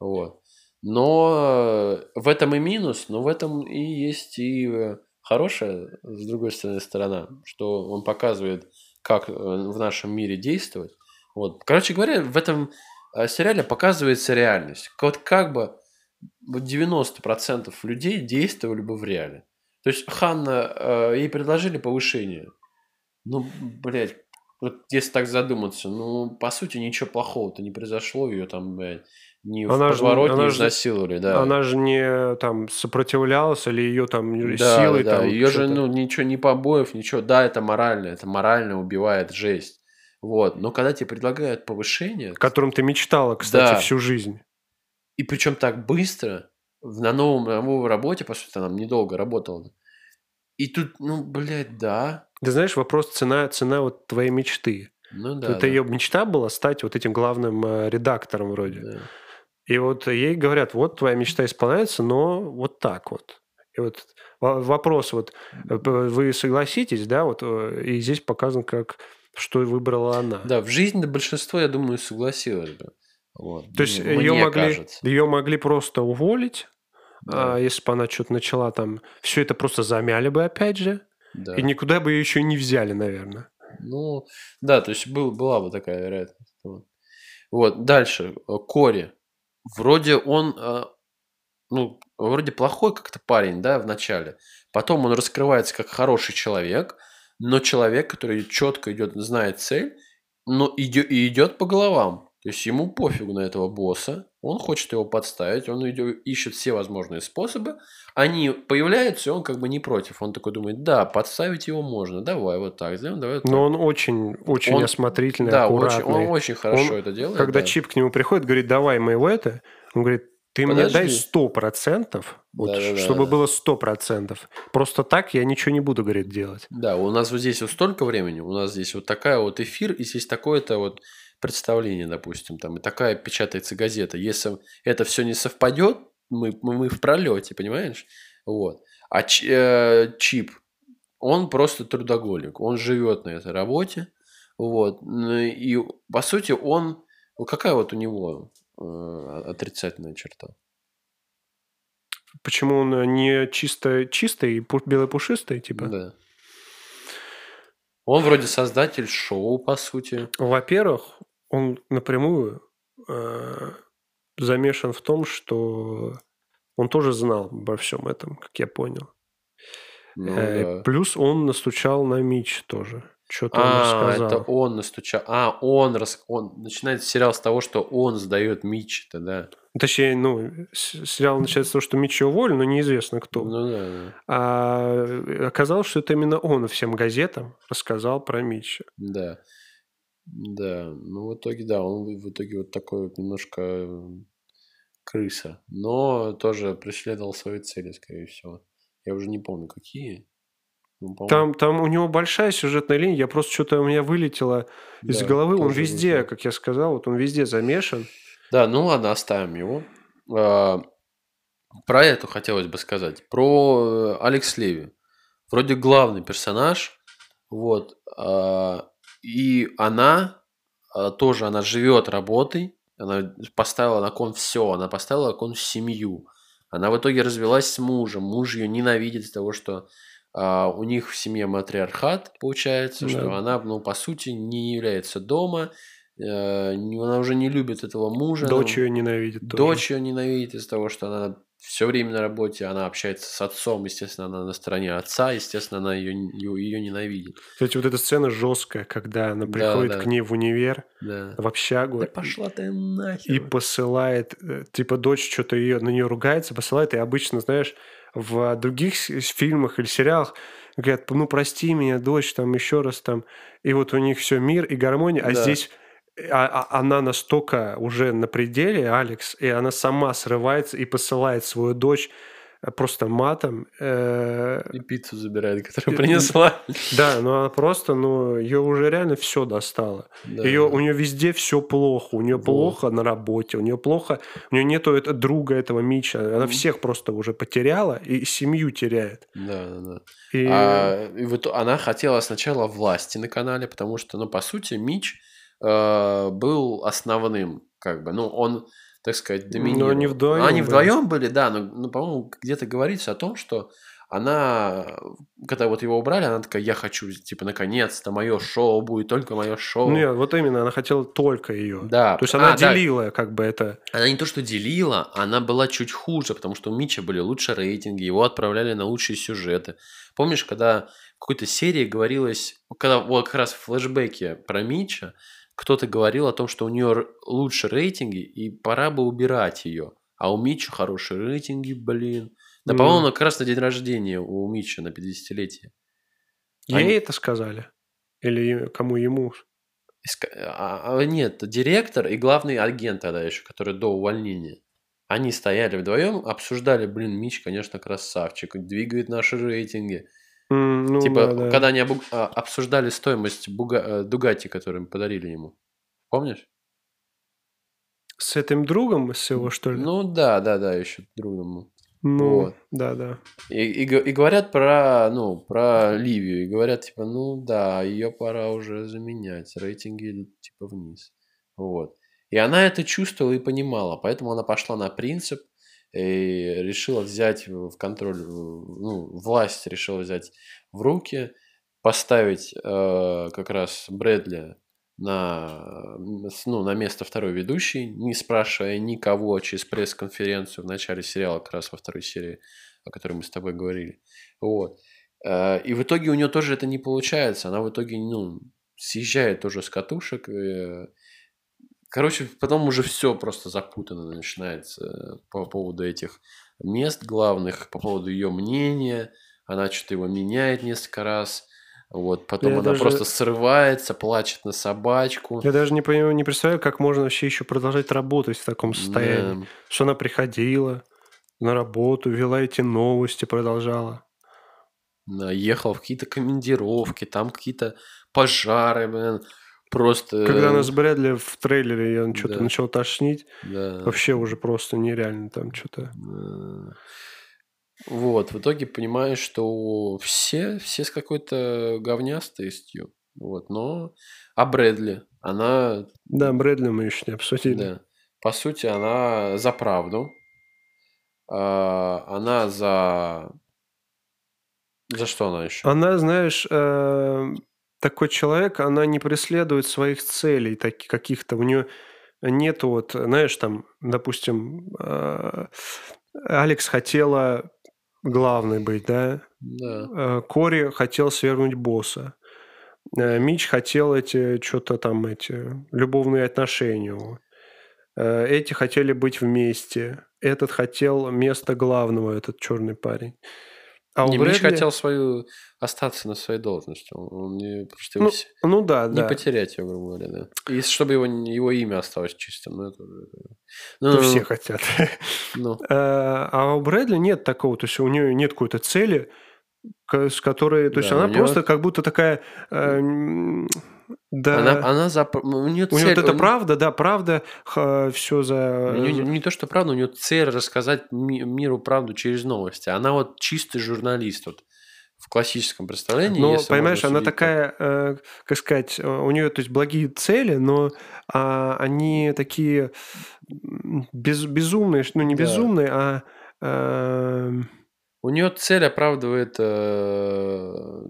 B: Вот. Но э, в этом и минус, но в этом и есть и э, хорошая, с другой стороны, сторона, что он показывает, как в нашем мире действовать. Вот. Короче говоря, в этом сериале показывается реальность. Вот как бы 90% людей действовали бы в реале. То есть Ханна, э, ей предложили повышение. Ну, блядь, вот если так задуматься, ну, по сути, ничего плохого-то не произошло, ее там, блядь, не она в подворотне не изнасиловали, да.
A: Она же не там сопротивлялась или ее там да, силой
B: да,
A: там.
B: Ее же, ну, ничего, не побоев, ничего. Да, это морально, это морально убивает жесть. Вот. Но когда тебе предлагают повышение...
A: Которым ты мечтала, кстати, да. всю жизнь.
B: И причем так быстро, на новом, на новой работе, по сути, там недолго работал. И тут, ну, блядь, да.
A: Ты знаешь, вопрос цена, цена вот твоей мечты.
B: Ну да.
A: Это
B: да.
A: ее мечта была стать вот этим главным э, редактором вроде. Да. И вот ей говорят, вот твоя мечта исполняется, но вот так вот. И вот вопрос, вот э, вы согласитесь, да, вот э, и здесь показано, как что выбрала она.
B: Да, в жизни большинство, я думаю, согласилось бы. Вот.
A: То есть ее могли, ее могли просто уволить, да. а если бы она что-то начала там, все это просто замяли бы опять же, да. и никуда бы ее еще не взяли, наверное.
B: Ну, да, то есть был, была бы такая вероятность. Вот, вот дальше, э, Кори. Вроде он, э, ну, вроде плохой как-то парень, да, в начале. Потом он раскрывается как хороший человек, но человек, который четко идет, знает цель, но идет, и идет по головам. То есть ему пофигу на этого босса, он хочет его подставить, он идет, ищет все возможные способы, они появляются, и он как бы не против. Он такой думает, да, подставить его можно, давай вот так сделаем, давай вот так.
A: Но он очень, очень
B: Он-
A: осмотрительный,
B: да,
A: аккуратный.
B: очень, он очень хорошо
A: Он-
B: это делает.
A: Когда
B: да.
A: Чип к нему приходит, говорит, давай мы его это, он говорит, ты мне дай
B: Подожди.
A: сто процентов, вот,
B: Да-да-да,
A: чтобы
B: да.
A: было сто процентов. Просто так я ничего не буду, говорит, делать.
B: Да, у нас вот здесь вот столько времени, у нас здесь вот такая вот эфир, и здесь такое-то вот представление, допустим, там, и такая печатается газета. Если это все не совпадет, мы, мы, в пролете, понимаешь? Вот. А Ч- э, Чип, он просто трудоголик, он живет на этой работе, вот, и по сути он, какая вот у него э, отрицательная черта?
A: Почему он э, не чисто чистый, белый пушистый, типа?
B: Да. Он вроде создатель шоу, по сути.
A: Во-первых, он напрямую э, замешан в том, что он тоже знал обо всем этом, как я понял.
B: Ну,
A: Э,
B: да.
A: Плюс он настучал на Мич тоже. Что-то он
B: А,
A: рассказал.
B: это он настучал. А, он, рас... он начинается сериал с того, что он сдает Митча-то, да.
A: Точнее, ну, сериал начинается с того, что Митча уволен, но неизвестно кто.
B: Ну да, да.
A: А оказалось, что это именно он всем газетам рассказал про Митча.
B: Да. Да. Ну, в итоге, да, он в итоге вот такой вот немножко э, крыса. Но тоже преследовал свои цели, скорее всего. Я уже не помню, какие. Ну,
A: Там, там у него большая сюжетная линия, я просто что-то у меня вылетело из
B: да,
A: головы. Он везде, как я сказал, вот он везде замешан.
B: Да, ну ладно, оставим его. А, Про это хотелось бы сказать. Про э, Алекс Леви. Вроде главный персонаж. Вот. а, И она а, тоже, она живет работой. Она поставила на кон все. Она поставила на кон семью. Она в итоге развелась с мужем. Муж ее ненавидит из-за того, что а, у них в семье матриархат, получается, что
A: Да.
B: она, ну, по сути, не является дома. не- Она уже не любит этого мужа. она-
A: Дочь ее ненавидит тоже.
B: Дочь ее ненавидит из-за того, что она все время на работе, она общается с отцом, естественно, она на стороне отца, естественно, она ее, ее, ненавидит.
A: Кстати, вот эта сцена жесткая, когда она приходит
B: да.
A: к ней в универ,
B: Да.
A: в общагу.
B: Да
A: и-
B: пошла ты
A: И
B: нахер.
A: посылает, э, типа, дочь что-то ее, на нее ругается, посылает, и обычно, знаешь, в других фильмах или сериалах говорят, ну, прости меня, дочь, там, еще раз там, и вот у них все мир и гармония, а
B: Да.
A: здесь а- а- она настолько уже на пределе, Алекс, и она сама срывается и посылает свою дочь просто матом. э,
B: И пиццу забирает, которую принесла.
A: Да, но она просто, ну, ее уже реально все достало.
B: Да,
A: Ее, у нее везде все плохо. У нее
B: Вот.
A: плохо на работе, у нее плохо. У нее нету это, друга этого Мича. Она всех просто уже потеряла и семью теряет.
B: Да, да, да.
A: И
B: А, и вот она хотела сначала власти на канале, потому что, ну, по сути, Мич э, был основным, как бы, ну, он, так сказать, доминировал.
A: они вдвоем
B: Они
A: были.
B: вдвоем были, да, но, ну, по-моему, где-то говорится о том, что она, когда вот его убрали, она такая, я хочу, типа, наконец-то мое шоу будет, только мое шоу.
A: нет, вот именно, она хотела только ее.
B: Да.
A: То есть она
B: А, да.
A: делила как бы это.
B: Она не то что делила, она была чуть хуже, потому что у Мича были лучше рейтинги, его отправляли на лучшие сюжеты. Помнишь, когда в какой-то серии говорилось, когда вот как раз в флешбеке про Мича, кто-то говорил о том, что у нее лучше рейтинги, и пора бы убирать ее. А у Мича хорошие рейтинги, блин. Да,
A: М.
B: по-моему, как раз на день рождения у Мича на 50-летие.
A: Ей
B: Они-
A: это сказали? Или кому ему?
B: Иска- а- а, нет, директор и главный агент тогда еще, который до увольнения. Они стояли вдвоем, обсуждали, блин, Мич, конечно, красавчик, двигает наши рейтинги.
A: Ну,
B: типа,
A: да, да.
B: когда они обу- а, обсуждали стоимость Буга- э, Дугати, которую им подарили ему. Помнишь?
A: С этим другом, с его, что ли?
B: Ну да, да, да, еще другому.
A: Ну,
B: вот.
A: да, да.
B: И, и и говорят про, ну, про Ливию. И говорят, типа, ну да, ее пора уже заменять. Рейтинги идут, типа, вниз. Вот. И она это чувствовала и понимала. Поэтому она пошла на принцип и решила взять в контроль, ну, власть решила взять в руки, поставить э, как раз Брэдли на, ну, на место второй ведущей, не спрашивая никого через пресс-конференцию в начале сериала, как раз во второй серии, о которой мы с тобой говорили. Вот. Э, И в итоге у нее тоже это не получается. Она в итоге, ну, съезжает тоже с катушек. э, Короче, потом уже все просто запутанно начинается по поводу этих мест главных, по поводу ее мнения. Она что-то его меняет несколько раз. Вот, потом
A: Я
B: она
A: даже-
B: просто срывается, плачет на собачку.
A: Я даже не, понимаю, не представляю, как можно вообще еще продолжать работать в таком состоянии.
B: Да.
A: Что она приходила на работу, вела эти новости, продолжала.
B: Да, ехал в какие-то командировки, там какие-то пожары, блин. Просто...
A: Когда она с Брэдли в трейлере, я что-то
B: да.
A: начал тошнить.
B: Да.
A: Вообще уже просто нереально там что-то.
B: Э, Вот, в итоге понимаешь, что все, все с какой-то говнястостью. Вот, но... А Брэдли, она,
A: Да, Брэдли мы еще не обсудили.
B: да, по сути, она за правду. А, Она за... За что она еще?
A: Она, знаешь, э, такой человек, она не преследует своих целей таки- каких-то. У нее нету вот, знаешь, там, допустим, э, Алекс хотела главной быть, да?
B: Да.
A: Э, Кори хотел свергнуть босса. Э, Мич хотел эти, что-то там, эти, любовные отношения. Эти хотели быть вместе. Этот хотел место главного, этот черный парень. А
B: Не,
A: Брэдли-
B: хотел свою остаться на своей должности. Он, он не, просто
A: Ну,
B: вс-
A: Ну да,
B: не
A: да.
B: потерять ее, грубо говоря, да. И чтобы его, его имя осталось чистым. Ну, это, уже-
A: Ну,
B: ну,
A: все хотят.
B: ну,
A: Э, А у Брэдли нет такого, то есть у нее нет какой-то цели, с которой, то есть
B: Да,
A: она
B: у неё-
A: просто как будто такая, э, да,
B: она, она за... У нее
A: у
B: цель...
A: нее вот это
B: у-
A: правда, да, правда, все за...
B: у неё не то, что правда, у нее цель рассказать ми- миру правду через новости. Она вот чистый журналист. Вот, в классическом представлении.
A: Но, понимаешь, она
B: судить
A: такая, э, как сказать, э, у нее, то есть, благие цели, но а, они такие без, безумные, ну, не
B: Да.
A: безумные, а... э,
B: У нее цель оправдывает... э,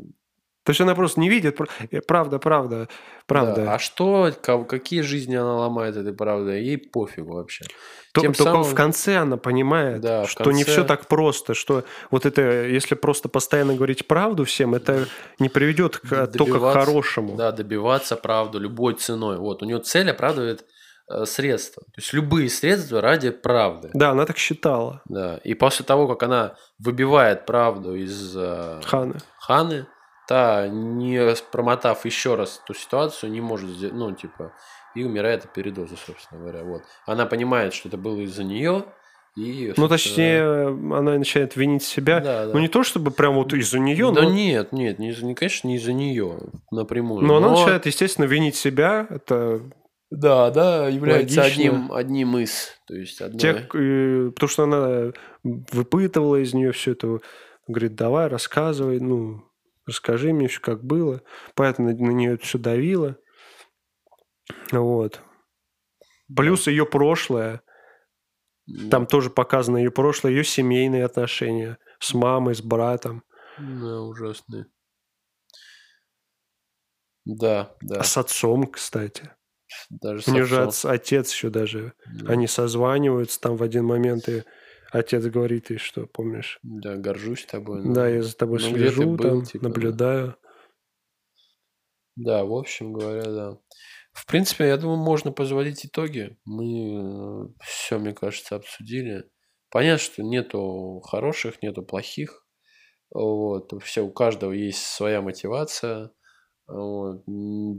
A: то есть она просто не видит, э, правда, правда, правда.
B: да. А что, ка- какие жизни она ломает этой правдой, ей пофигу вообще.
A: То-
B: Тем
A: только
B: самым-
A: в конце она понимает,
B: Да,
A: что не
B: конце-
A: все так просто, что вот это, если просто постоянно говорить правду всем, это не приведет к, только к хорошему.
B: Да, добиваться правду любой ценой. Вот, у нее цель оправдывает э, средства. То есть любые средства ради правды.
A: Да, она так считала,
B: Да. И после того, как она выбивает правду из э,
A: Ханы.
B: Ханы, та, не промотав еще раз эту ситуацию, не может сделать, ну, типа, и умирает от передоза, собственно говоря. Вот. Она понимает, что это было из-за нее, и...
A: Ну, точнее, она начинает винить себя.
B: Да, да.
A: Ну, не то чтобы прям вот из-за нее,
B: да
A: но,
B: нет, нет, не, не, конечно, не из-за нее напрямую.
A: но она начинает, естественно, винить себя. Это
B: Да, да, является
A: Логично.
B: одним, одним из. То есть одной...
A: тех, э, потому что она выпытывала из нее все это. Говорит, давай, рассказывай, ну, расскажи мне еще, как было. Поэтому на, нее это все давило. Вот. Плюс ее прошлое.
B: Да.
A: Там тоже показано ее прошлое, ее семейные отношения с мамой, с братом,
B: Да, ужасные. Да, да.
A: а с отцом, кстати.
B: Даже
A: У нее же отц- отец еще даже.
B: Да.
A: Они созваниваются там в один момент, и отец говорит ей, что, помнишь,
B: Да, горжусь тобой. но-
A: да, я за тобой
B: ну,
A: слежу,
B: был,
A: там,
B: типа, да.
A: наблюдаю.
B: Да, в общем говоря, да. В принципе, я думаю, можно подводить итоги. Мы все, мне кажется, обсудили. Понятно, что нету хороших, нету плохих. Вот. Все, у каждого есть своя мотивация. Вот.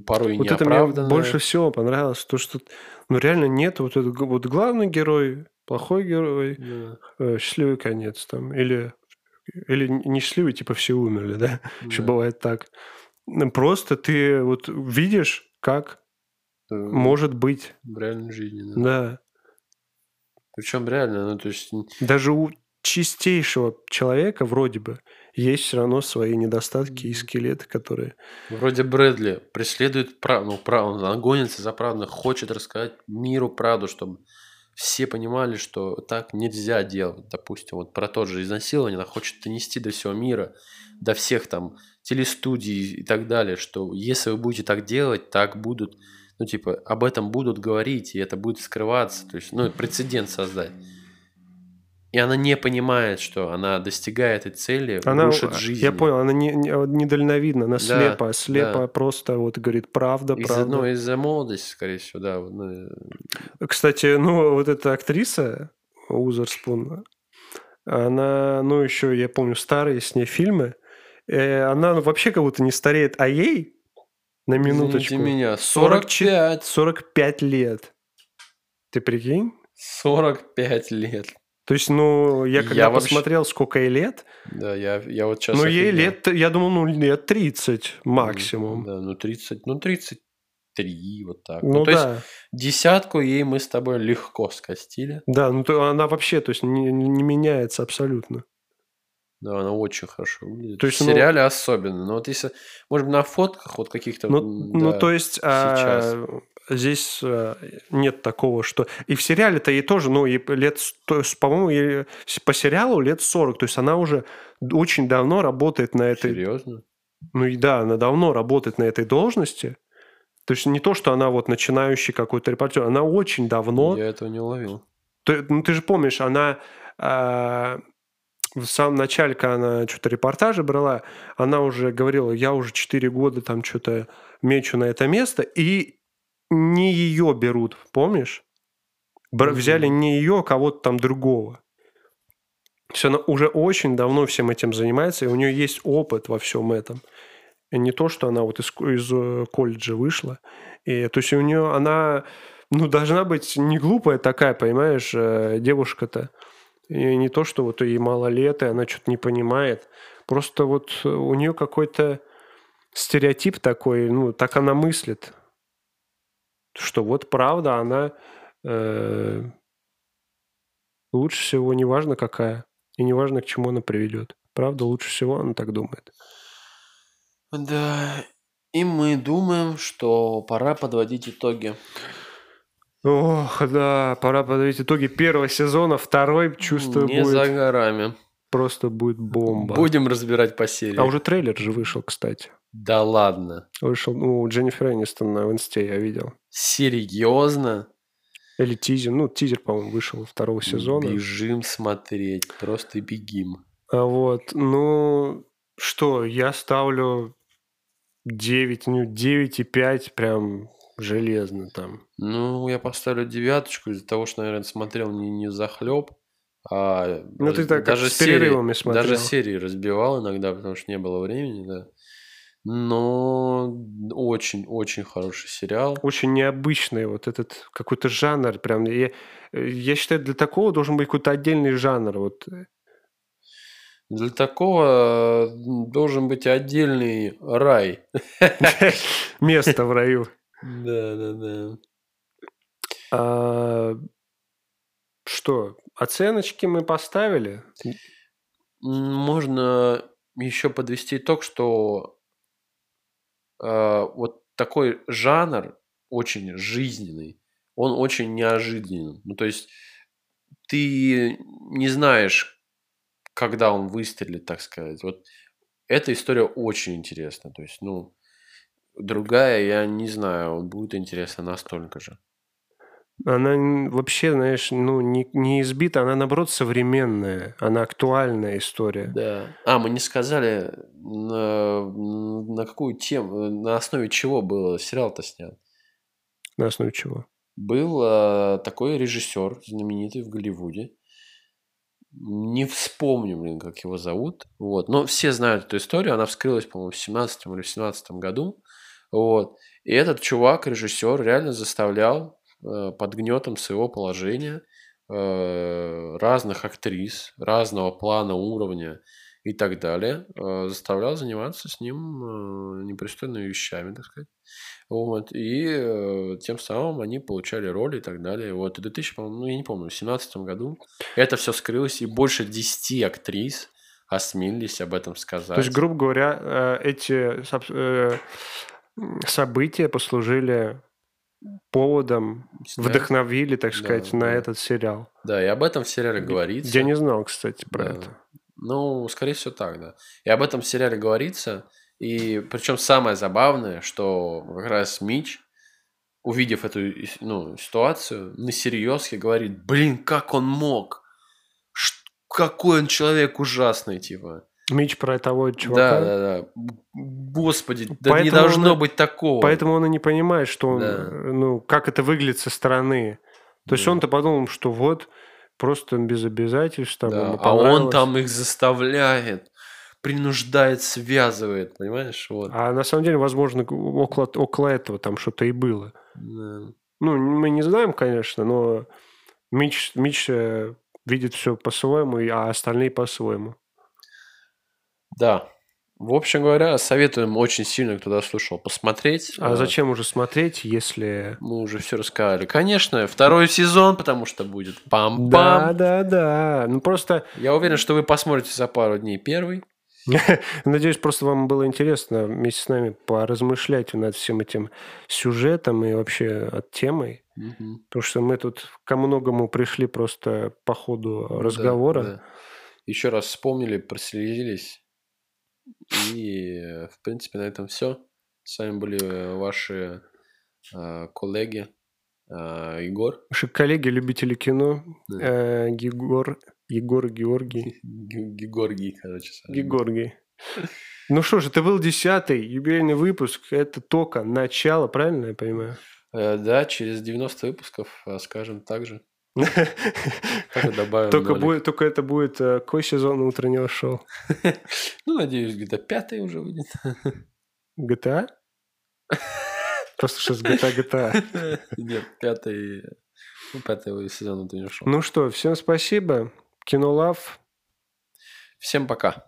B: Порой
A: Вот это мне больше всего понравилось, то, что ну, реально нет вот этот вот главный герой, плохой герой,
B: Да,
A: э, счастливый конец там, или, или не счастливый, типа все умерли, да? Еще
B: да.
A: бывает так. Просто ты вот видишь, как
B: Э,
A: может быть,
B: В реальной жизни, да.
A: да.
B: Причем реально, ну, то есть,
A: Даже у чистейшего человека вроде бы есть все равно свои недостатки и скелеты, которые...
B: вроде Брэдли преследует правду, ну, прав- он гонится за правду, хочет рассказать миру правду, чтобы все понимали, что так нельзя делать. Допустим, вот про то же изнасилование, она хочет донести до всего мира, до всех там телестудий и так далее, что если вы будете так делать, так будут, ну, типа, об этом будут говорить, и это будет скрываться, то есть, ну, прецедент создать. И она не понимает, что она достигает этой цели,
A: Она,
B: рушит жизнь.
A: я понял, она не, не- недальновидна, она
B: Да,
A: слепо, слепо
B: да.
A: просто вот говорит правда,
B: Из-за,
A: правда.
B: ну, из-за молодости, скорее всего, да. ну,
A: Кстати, ну вот эта актриса Узерспун, она, ну еще, я помню, старые с ней фильмы, э, она вообще как будто не стареет, а ей на минуточку
B: Извините меня,
A: 44
B: 45,
A: 45 лет. Ты прикинь?
B: 45 лет.
A: То есть, ну, я
B: Я
A: когда
B: вообще-
A: посмотрел, сколько ей лет,
B: Да, я, я вот сейчас
A: ну, ей лет, я думал, ну, лет 30 максимум.
B: Да, ну 30, ну 33, вот так.
A: Ну,
B: то есть
A: да.
B: десятку ей мы с тобой легко скостили.
A: Да, ну то она вообще, то есть не, не- меняется абсолютно.
B: Да, она очень хорошо выглядит.
A: То есть,
B: в
A: ну-
B: сериале особенно. Но вот если, может быть, на фотках вот каких-то...
A: Ну, ну
B: да,
A: то есть а, здесь а, нет такого, что... И в сериале-то ей тоже, ну, ей лет, по-моему, по сериалу лет 40. То есть она уже очень давно работает на этой...
B: Серьезно?
A: Ну и да, она давно работает на этой должности. То есть не то, что она вот начинающий какой-то репортер, она очень давно...
B: Я этого не уловил.
A: Ты, ну, ты же помнишь, она а, в самом начале, когда она что-то репортажи брала, она уже говорила, я уже 4 года там что-то мечу на это место, и не ее берут, помнишь?
B: Мгм.
A: Взяли не ее, а кого-то там другого. То есть она уже очень давно всем этим занимается, и у нее есть опыт во всем этом. И не то, что она вот из, из э, колледжа вышла. И, то есть у нее она ну, должна быть не глупая такая, понимаешь, э, девушка-то. И не то, что вот ей мало лет, и она что-то не понимает. Просто вот э, у нее какой-то стереотип такой, ну, так она мыслит. Что вот правда, она э, лучше всего, неважно какая, и неважно, к чему она приведет. Правда, лучше всего она так думает.
B: Да. И мы думаем, что пора подводить итоги.
A: Ох, да, пора подводить итоги первого сезона, второй, чувствую,
B: Не
A: будет,
B: за горами.
A: просто будет бомба.
B: Будем разбирать по серии.
A: А уже трейлер же вышел, кстати.
B: Да ладно.
A: Вышел, ну, Дженнифер Энистон на инсте я видел.
B: Серьезно?
A: Или тизер, ну, тизер, по-моему, вышел второго сезона.
B: Бежим смотреть. Просто бегим.
A: А вот, ну, что, я ставлю 9, ну, 9,5 прям железно там.
B: Ну, я поставлю девяточку из-за того, что, наверное, смотрел не, не захлеб, а
A: Ну, ты так как с
B: серии-
A: смотрел.
B: Даже серии разбивал иногда, потому что не было времени, да. Но очень-очень хороший сериал.
A: Очень необычный вот этот какой-то жанр прям. Я, я считаю, для такого должен быть какой-то отдельный жанр. Вот.
B: Для такого э, должен быть отдельный рай.
A: Место в раю.
B: Да, да, да.
A: А, что, оценочки мы поставили?
B: Можно еще подвести итог, что э, вот такой жанр очень жизненный, он очень неожиданный. Ну, то есть ты не знаешь, когда он выстрелит, так сказать. Вот эта история очень интересна. То есть, ну, другая, я не знаю, будет интересна настолько же.
A: Она вообще, знаешь, ну, не, не избита, она, наоборот, современная. Она актуальная история.
B: Да. А, мы не сказали, на, на какую тему, на основе чего был сериал-то снят.
A: На основе чего?
B: Был э, такой режиссер, знаменитый в Голливуде. Не вспомню, блин, как его зовут. Вот. Но все знают эту историю. Она вскрылась, по-моему, в 17 или 17 году. Вот. И этот чувак, режиссер, реально заставлял под гнетом своего положения э, разных актрис, разного плана, уровня и так далее, э, заставлял заниматься с ним э, непристойными вещами, так сказать. Вот, и э, тем самым они получали роли и так далее. Вот, и в 2000, по-моему, ну, я не помню, в 2017 году это все скрылось, и больше 10 актрис осмелились об этом сказать.
A: То есть, грубо говоря, э, эти э, события послужили поводом,
B: Снять.
A: вдохновили, так
B: Да,
A: сказать, на
B: да.
A: этот сериал.
B: Да, и об этом в сериале говорится.
A: Я не знал, кстати, про
B: Да.
A: это.
B: Ну, скорее всего, так, да. И об этом в сериале говорится. И причем самое забавное, что как раз Мич, увидев эту ну, ситуацию, на серьезке говорит, блин, как он мог? Ш- какой он человек ужасный, типа.
A: Меч про того чувака.
B: Да, да, да. Господи, да поэтому не должно он, быть такого.
A: Поэтому он и не понимает, что он, да. ну, как это выглядит со стороны. То да. есть он-то подумал, что вот просто без обязательств. Там,
B: да. А он там их заставляет принуждает, связывает, понимаешь? Вот.
A: А на самом деле, возможно, около, около этого там что-то и было. Да. Ну, мы не знаем, конечно, но Мич, Мич э, видит все по-своему, а остальные по-своему.
B: Да. В общем говоря, советуем очень сильно, кто дослушал, посмотреть.
A: А э, зачем уже смотреть, если...
B: Мы уже все рассказали. Конечно, второй сезон, потому что будет пам-пам.
A: Да, да, да. Ну просто...
B: Я уверен, что вы посмотрите за пару дней первый.
A: Надеюсь, просто вам было интересно вместе с нами поразмышлять над всем этим сюжетом и вообще от темой. Угу. Потому что мы тут ко многому пришли просто по ходу разговора. Да, да.
B: Еще раз вспомнили, прослезились. И, в принципе, на этом все. С вами были ваши э, коллеги э, Егор.
A: Ваши коллеги, любители кино. Да. Э, Егор Егор Георгий.
B: Георгий, короче.
A: Георгий. Ну что ж, это был десятый юбилейный выпуск. Это только начало, правильно я понимаю?
B: Э, да, через 90 выпусков э, скажем так же.
A: только, будет, только это будет э, какой сезон утреннего шоу?
B: ну, надеюсь, где-то пятый уже выйдет.
A: GTA? Просто что с GTA GTA.
B: Нет, пятый, ну, пятый сезон утреннего шоу.
A: Ну что, всем спасибо. Кинолав.
B: Всем пока.